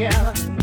Yeah.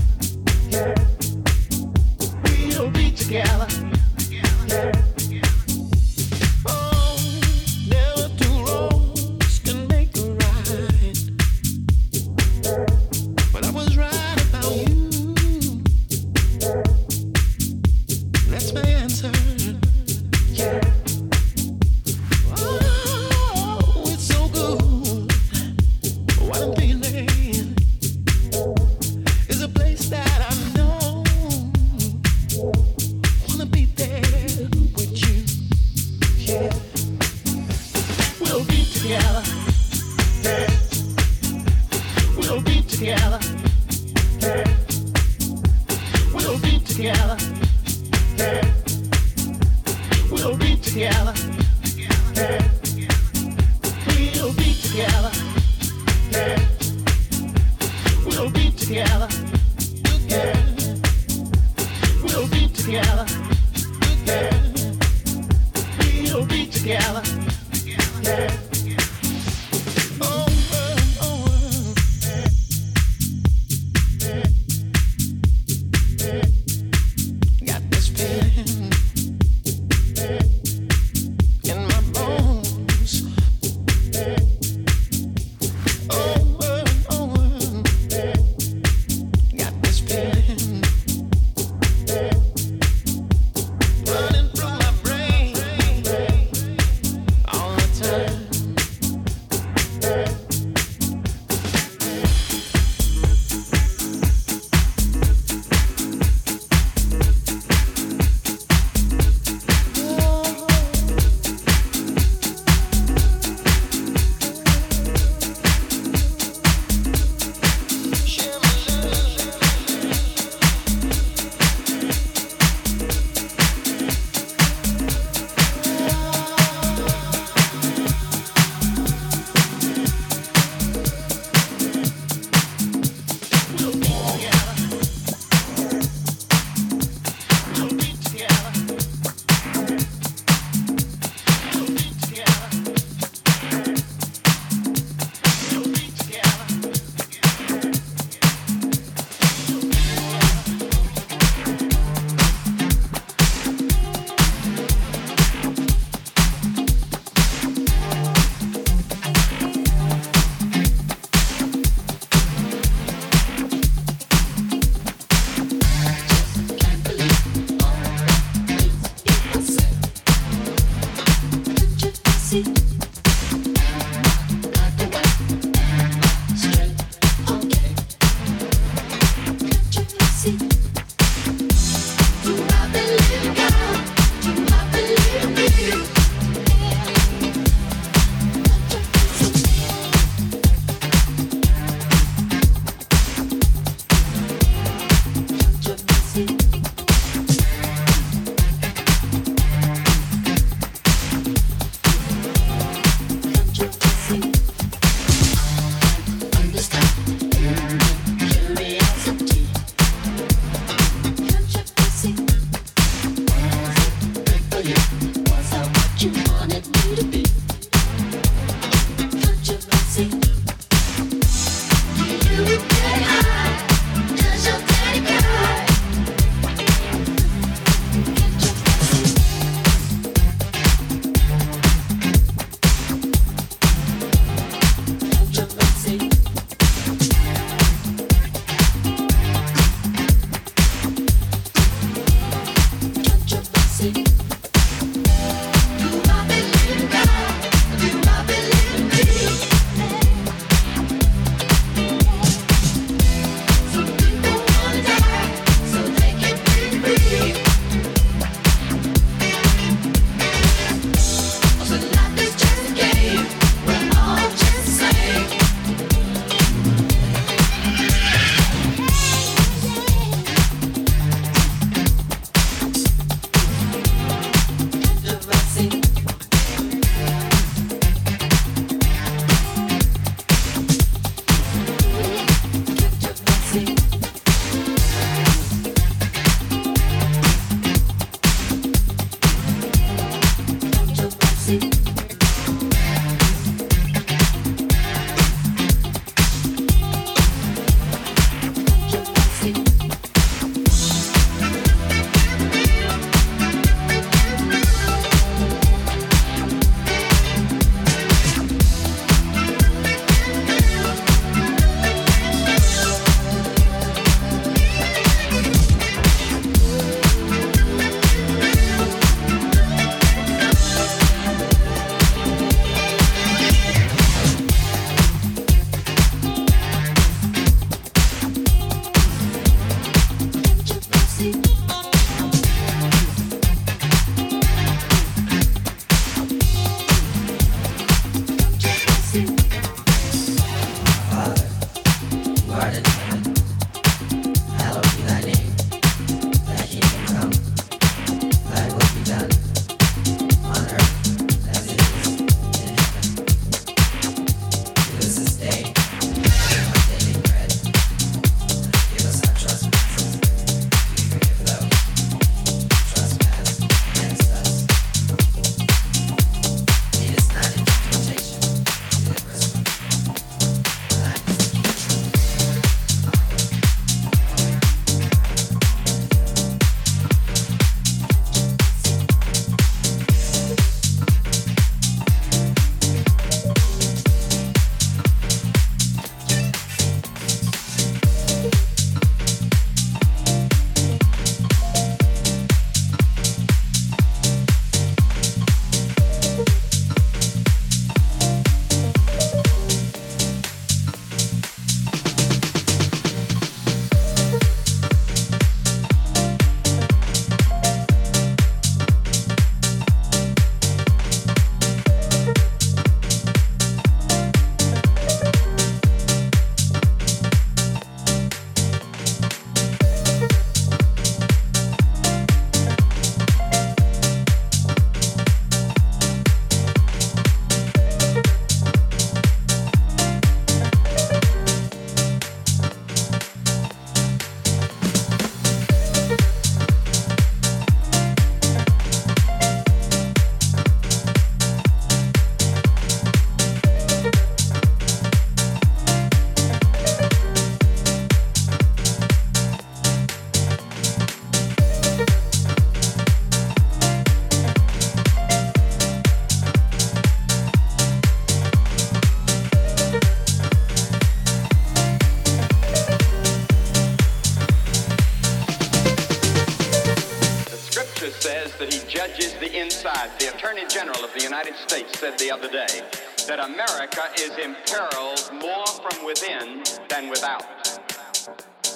United States said the other day that America is imperiled more from within than without.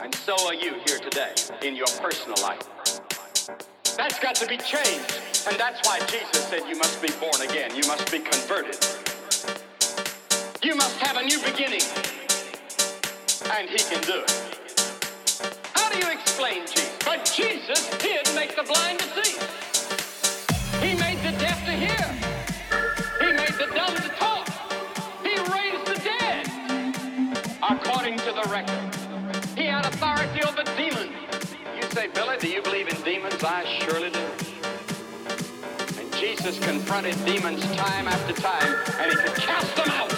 And so are you here today in your personal life. That's got to be changed. And that's why Jesus said you must be born again. You must be converted. You must have a new beginning. And he can do it. How do you explain Jesus? But Jesus did make the blind to see. He made authority over demons. You say, Billy, do you believe in demons? I surely do. And Jesus confronted demons time after time, and he could cast them out.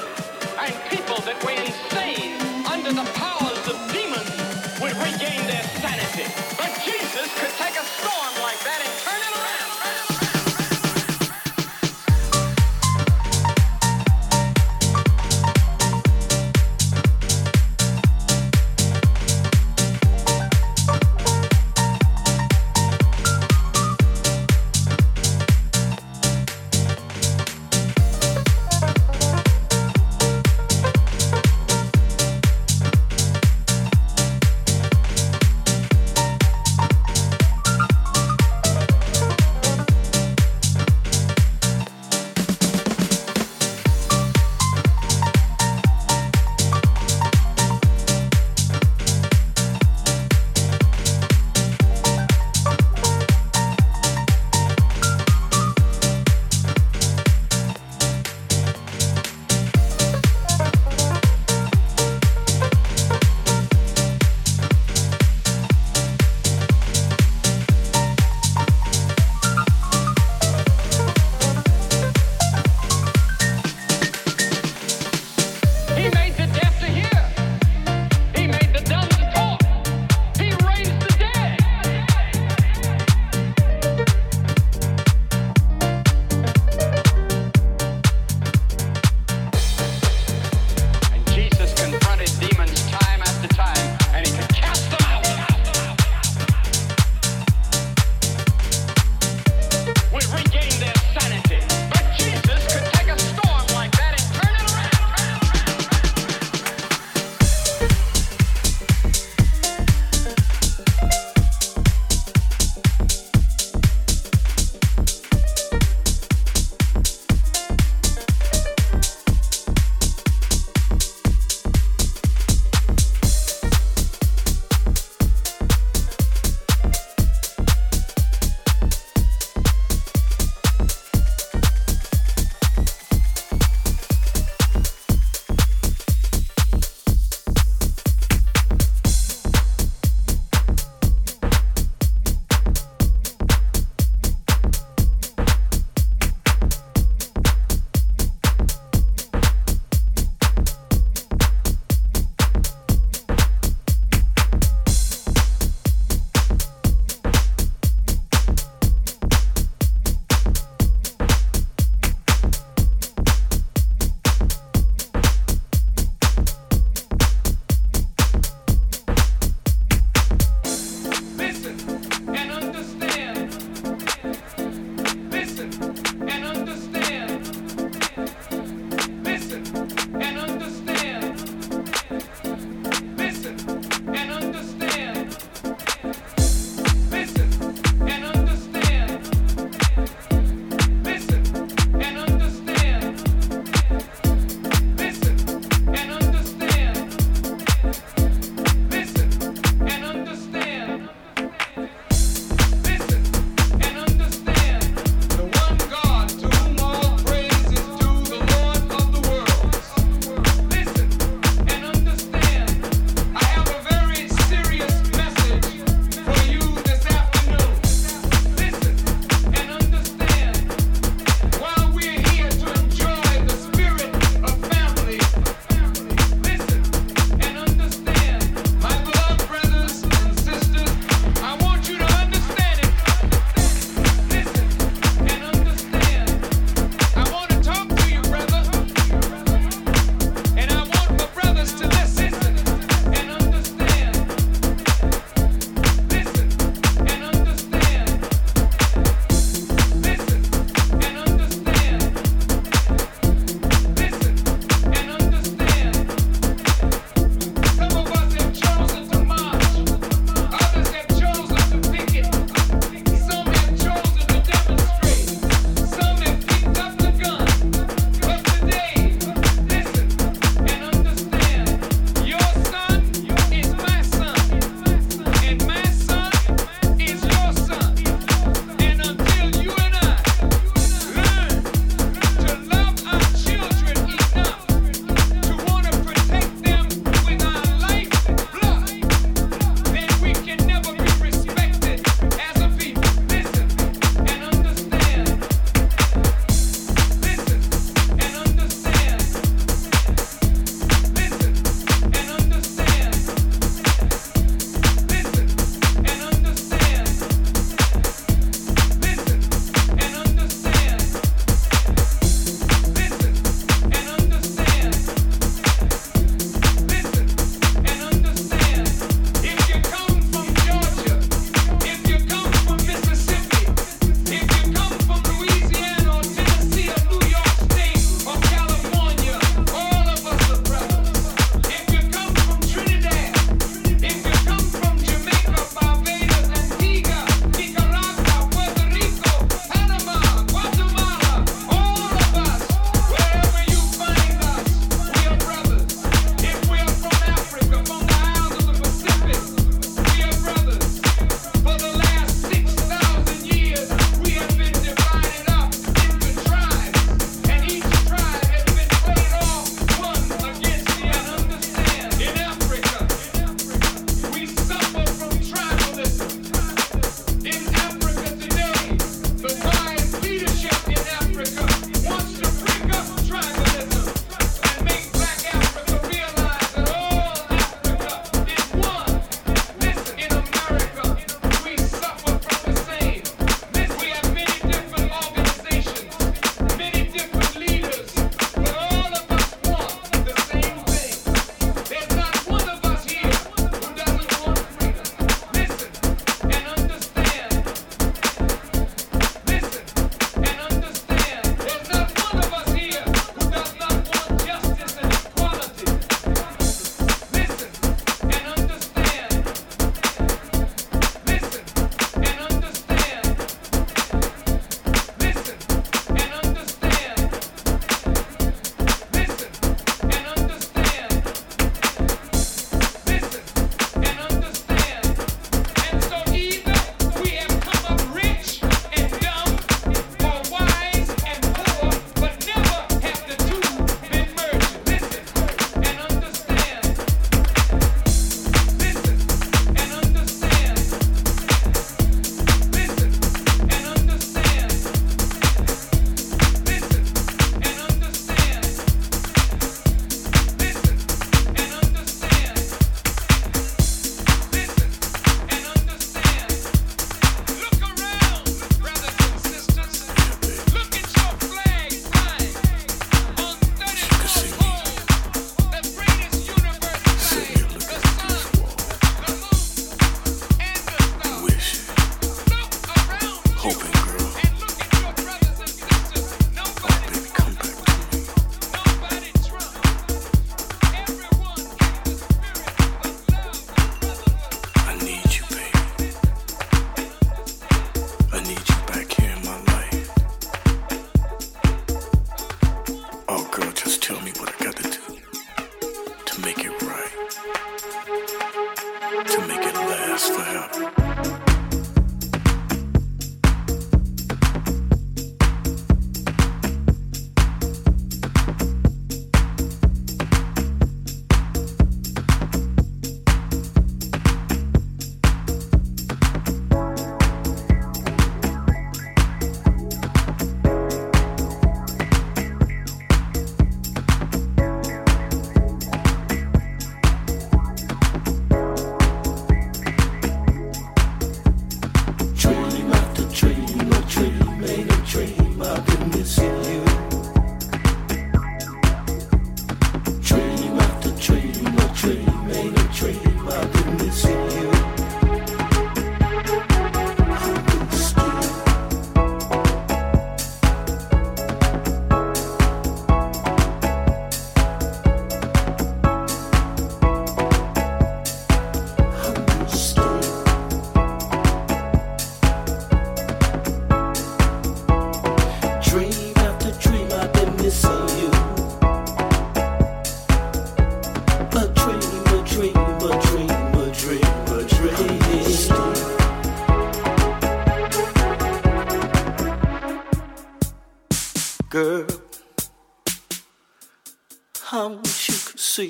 And people that were insane under the powers of demons would regain their sanity. But Jesus could take a storm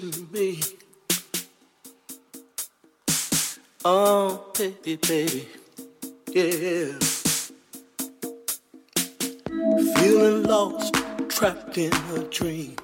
me. Oh, baby, baby, yeah. Feeling lost, trapped in a dream.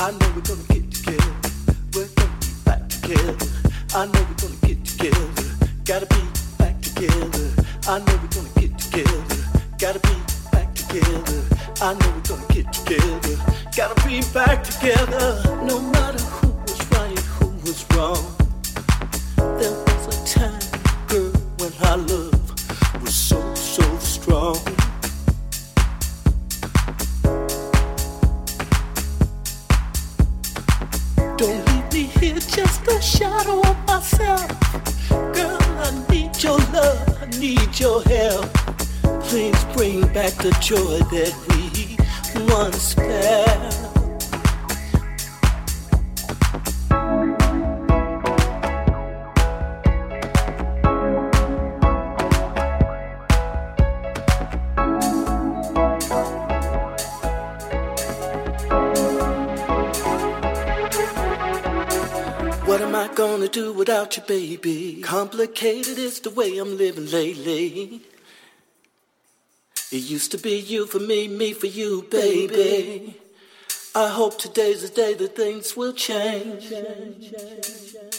I know we're gonna get together. We're gonna be back together. I know we're gonna get together. Gotta be back together. I know we're gonna get together. Gotta be back together. I know we're gonna get together. Gotta be back together. No matter. about you, baby. Complicated is the way I'm living lately. It used to be you for me, me for you, baby. I hope today's the day that things will change. change, change, change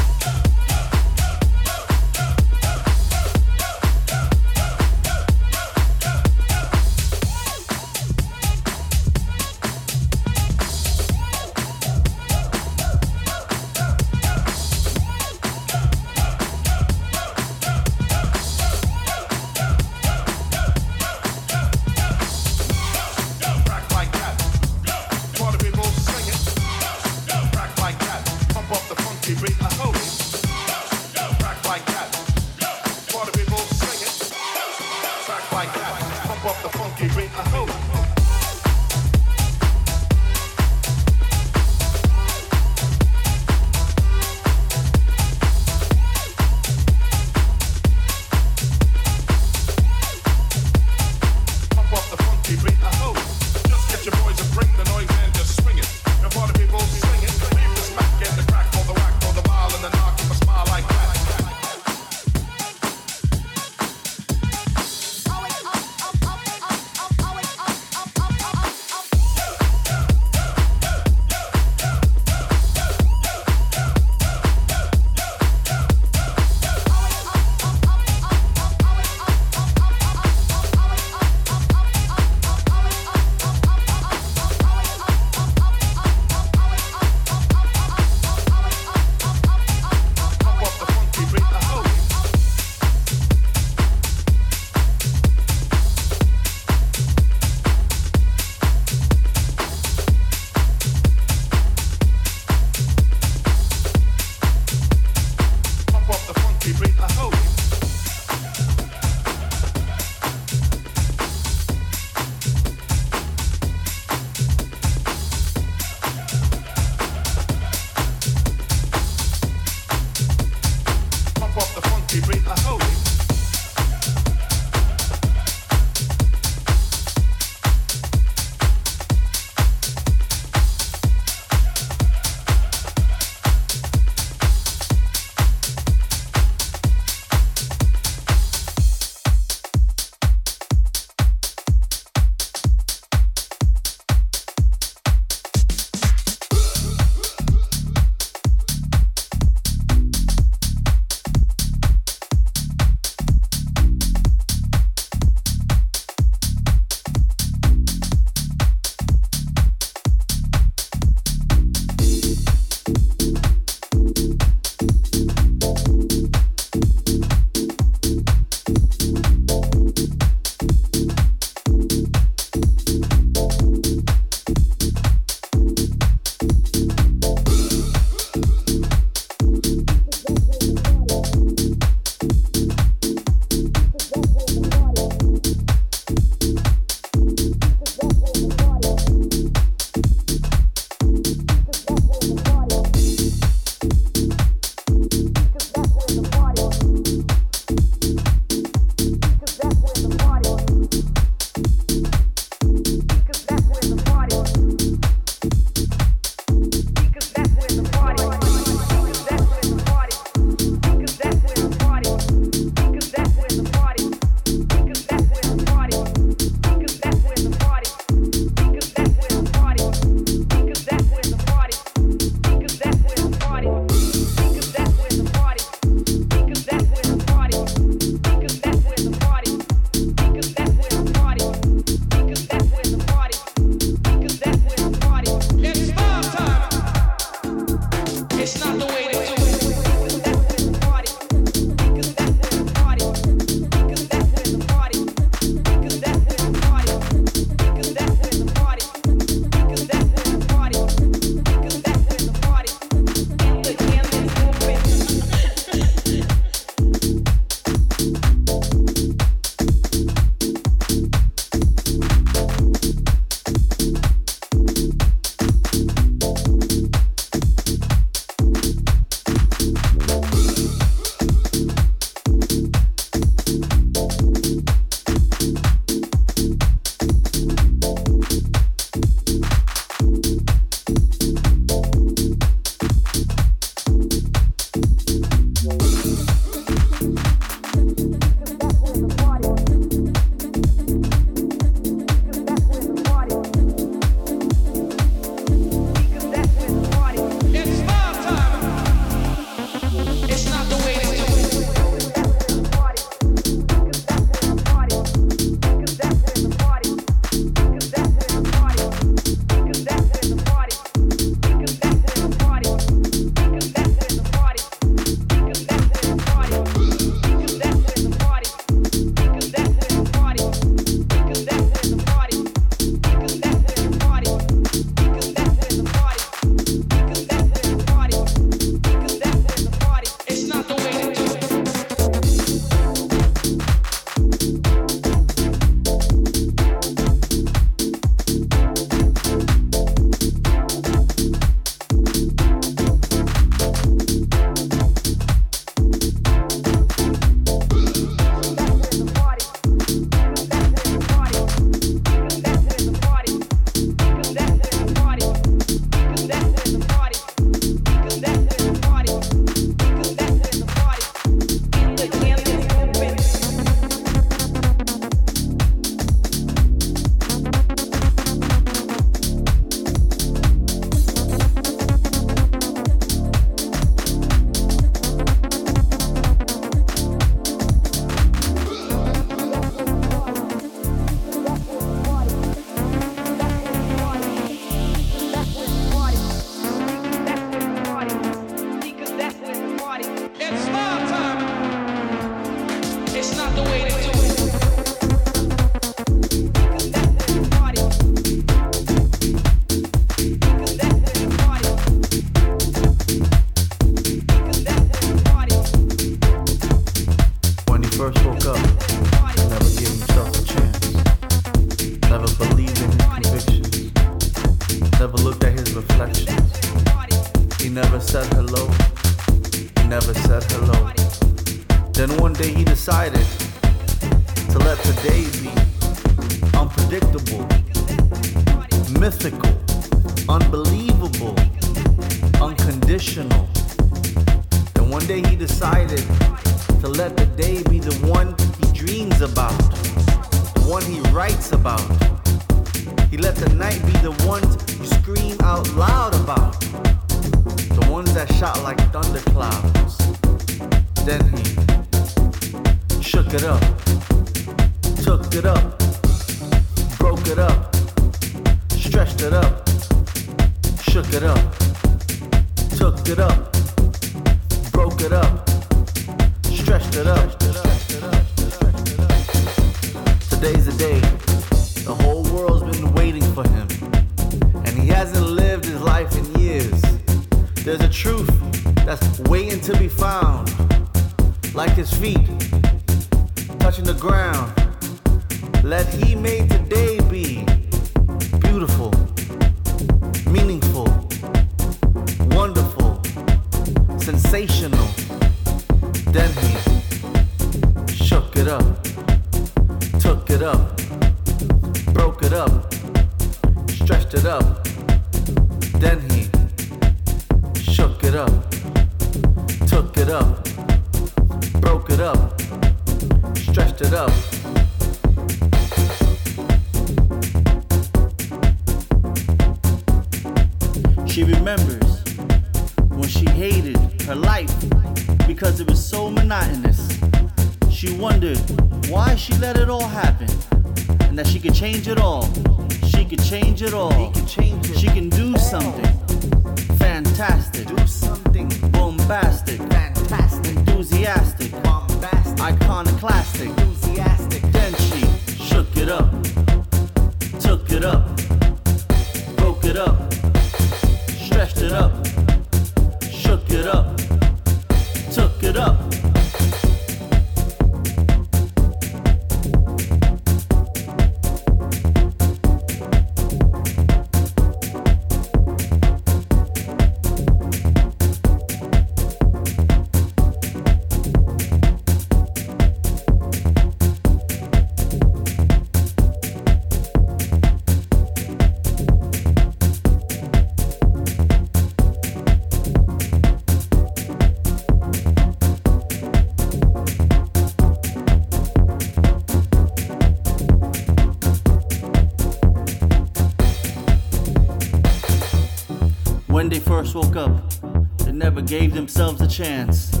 first woke up, they never gave themselves a chance.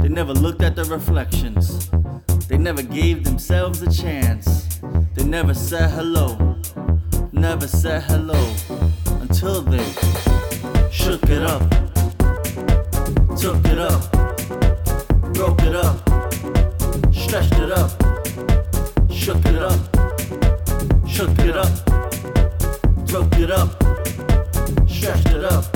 They never looked at their reflections. They never gave themselves a chance. They never said hello, never said hello until they shook it up, took it up, broke it up, stretched it up, shook it up, shook it up, broke it up, stretched it up.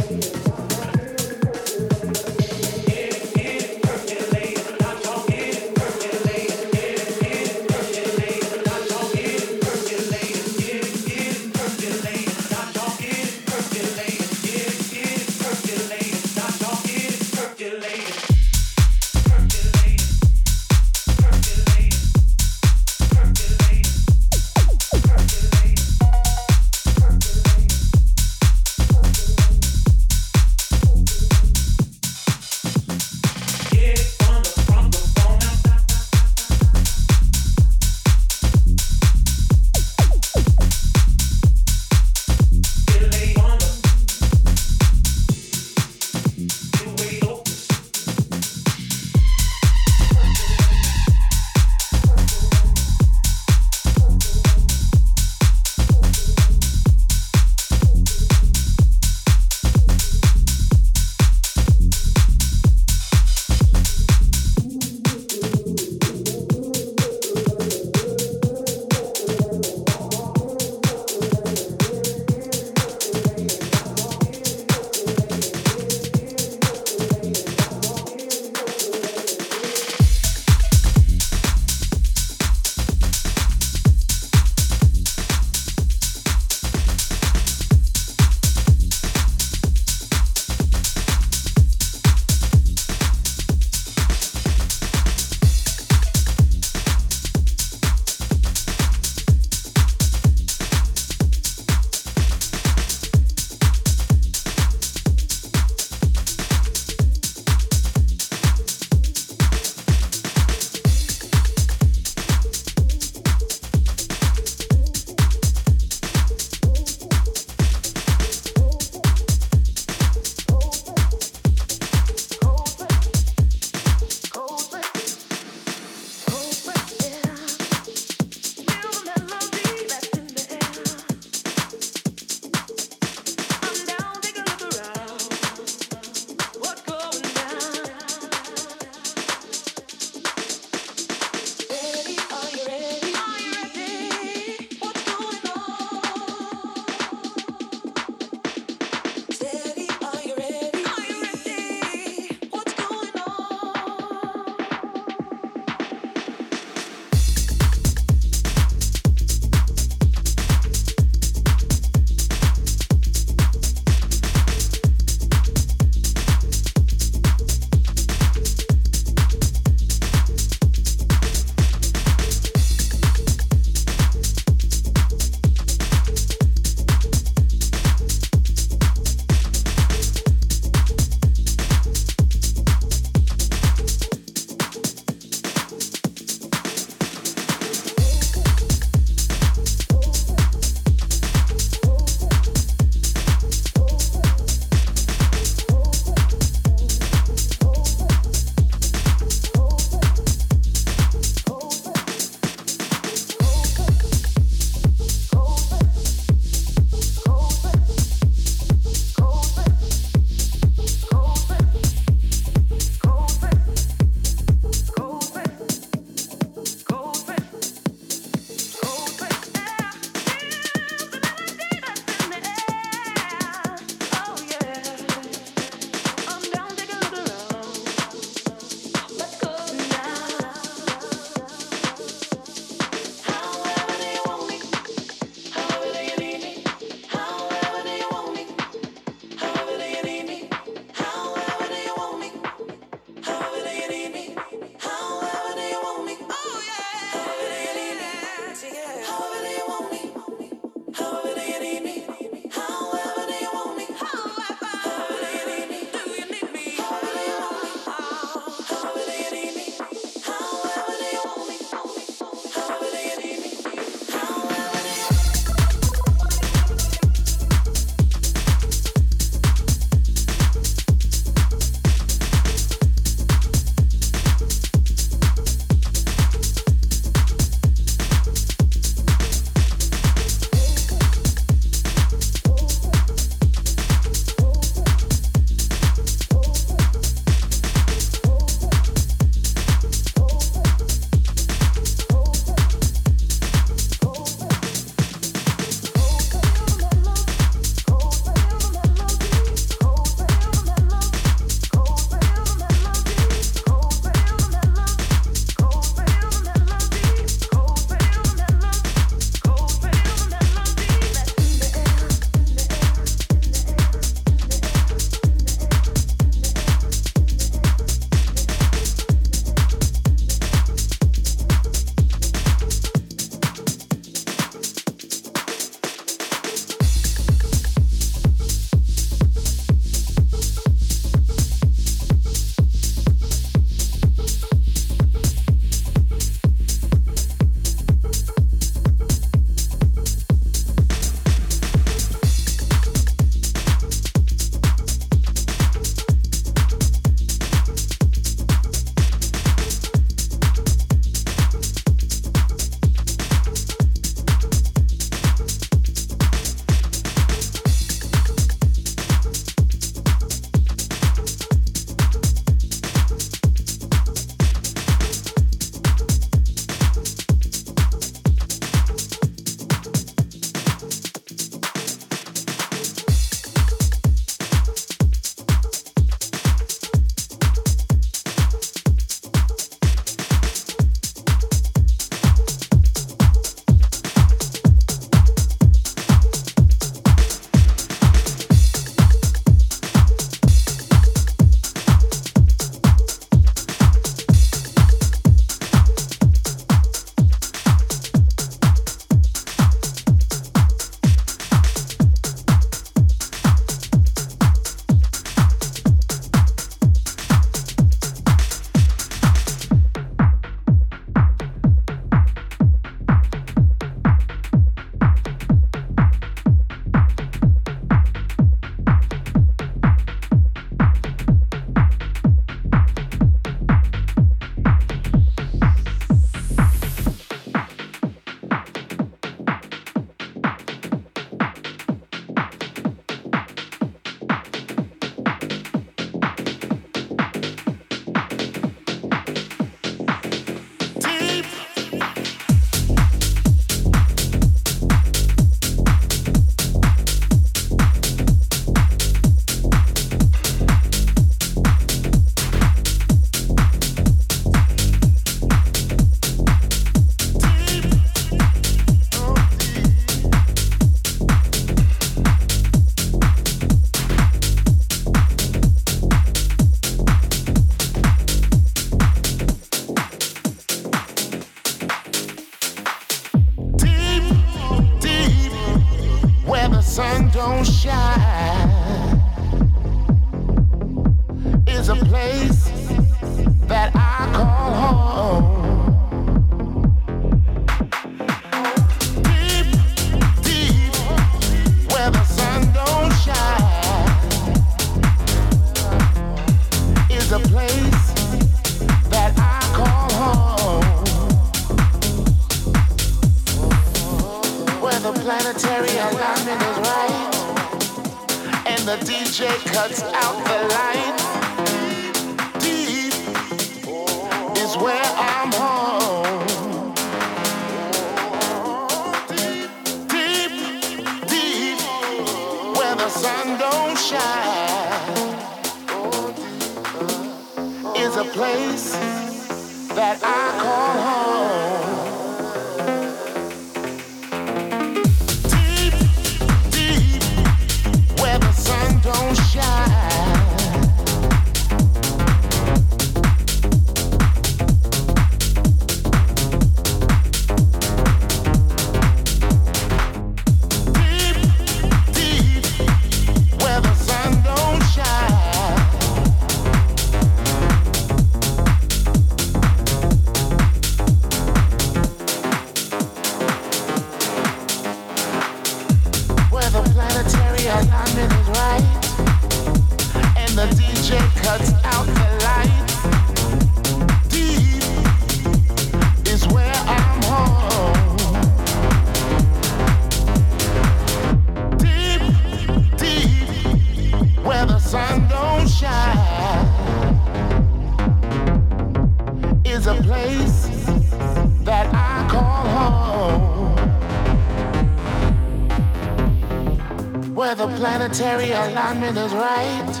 planetary alignment is right.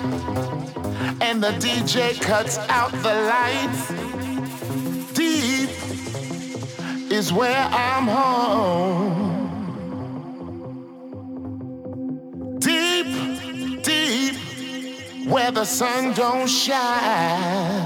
And the DJ cuts out the lights. Deep is where I'm home. Deep, deep, where the sun don't shine.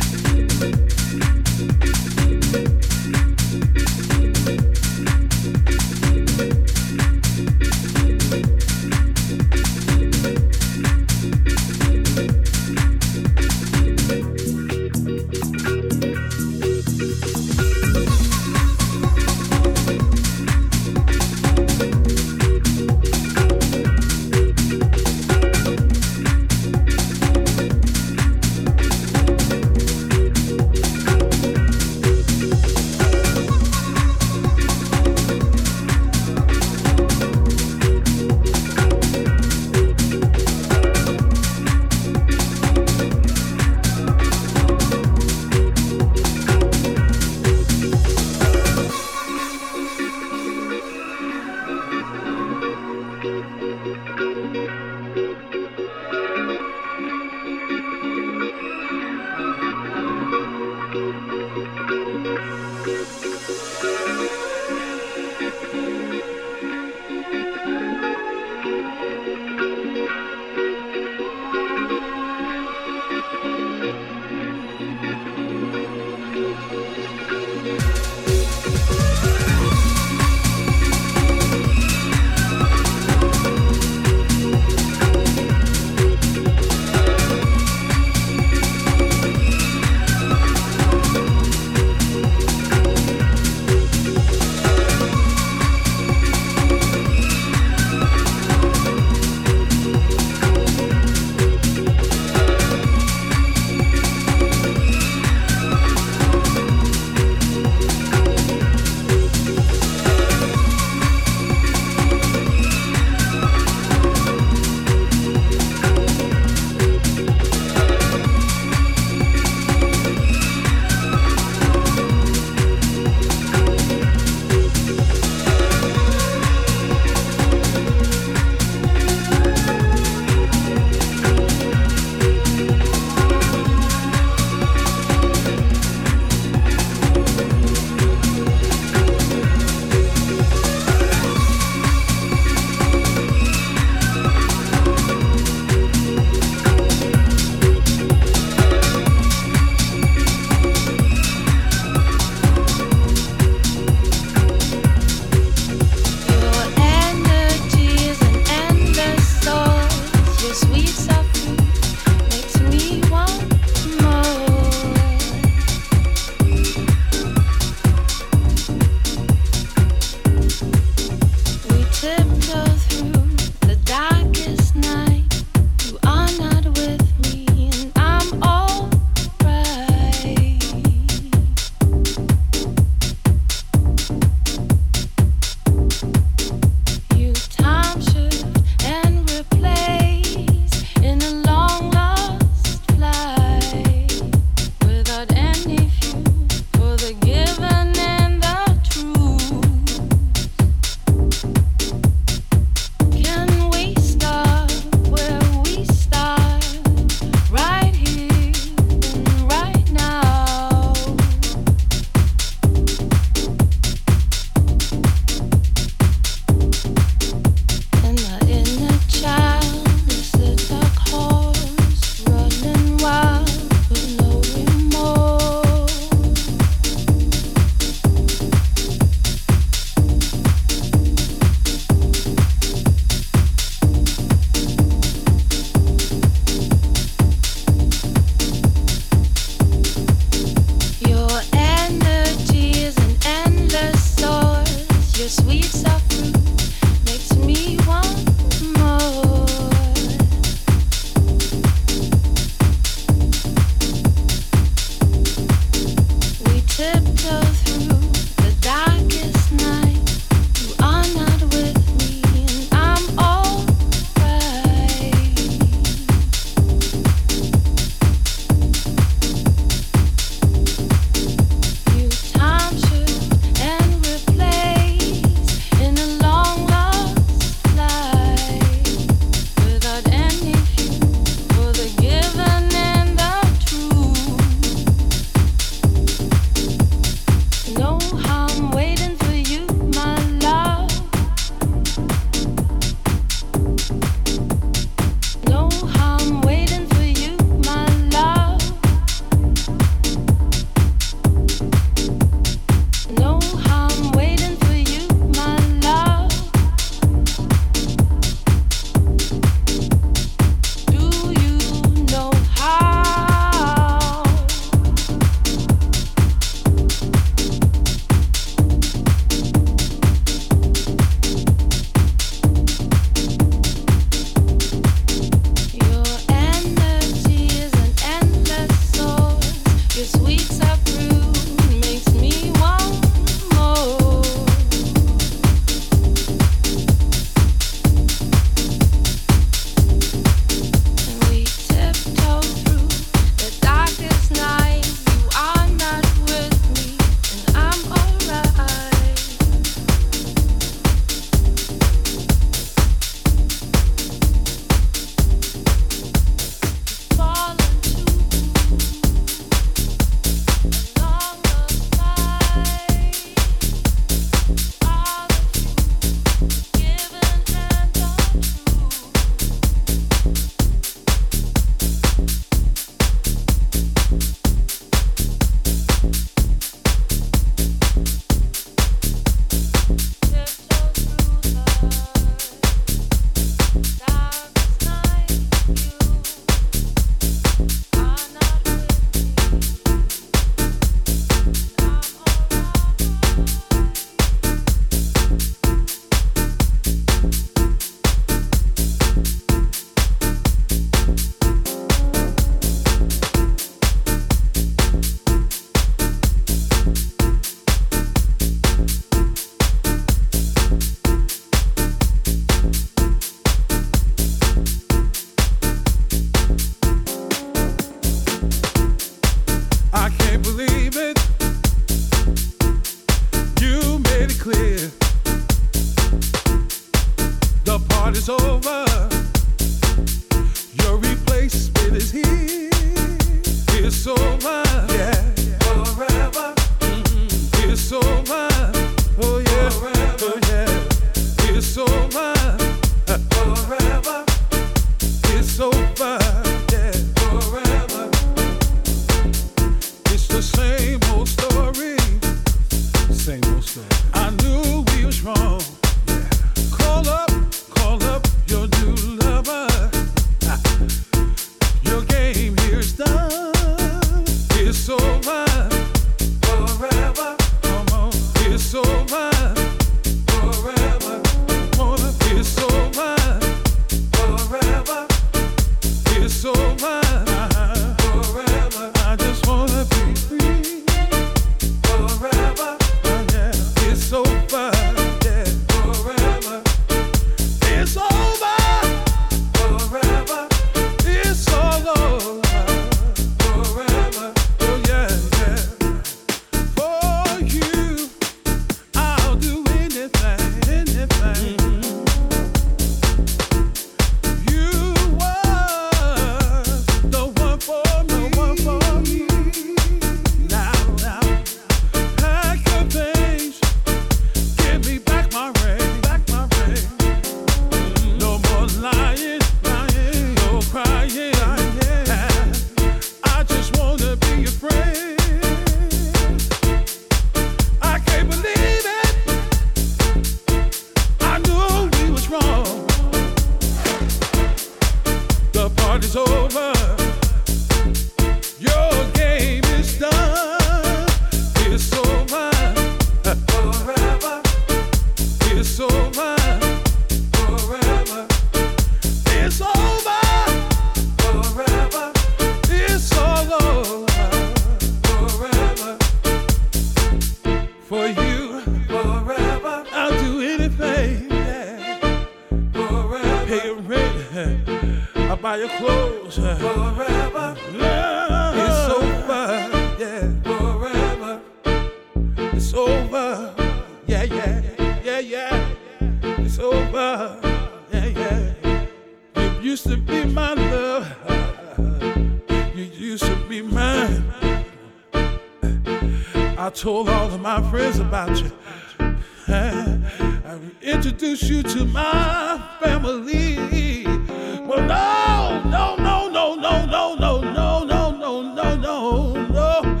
low.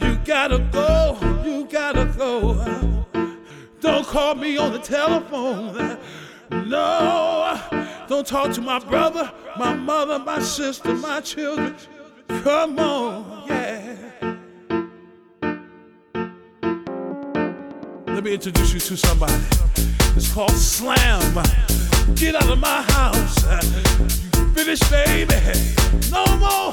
You gotta go, you gotta go. Don't call me on the telephone. No, don't talk to my brother, my mother, my sister, my children. Come on, yeah. Let me introduce you to somebody. It's called Slam. Get out of my house. Finish, baby. No more.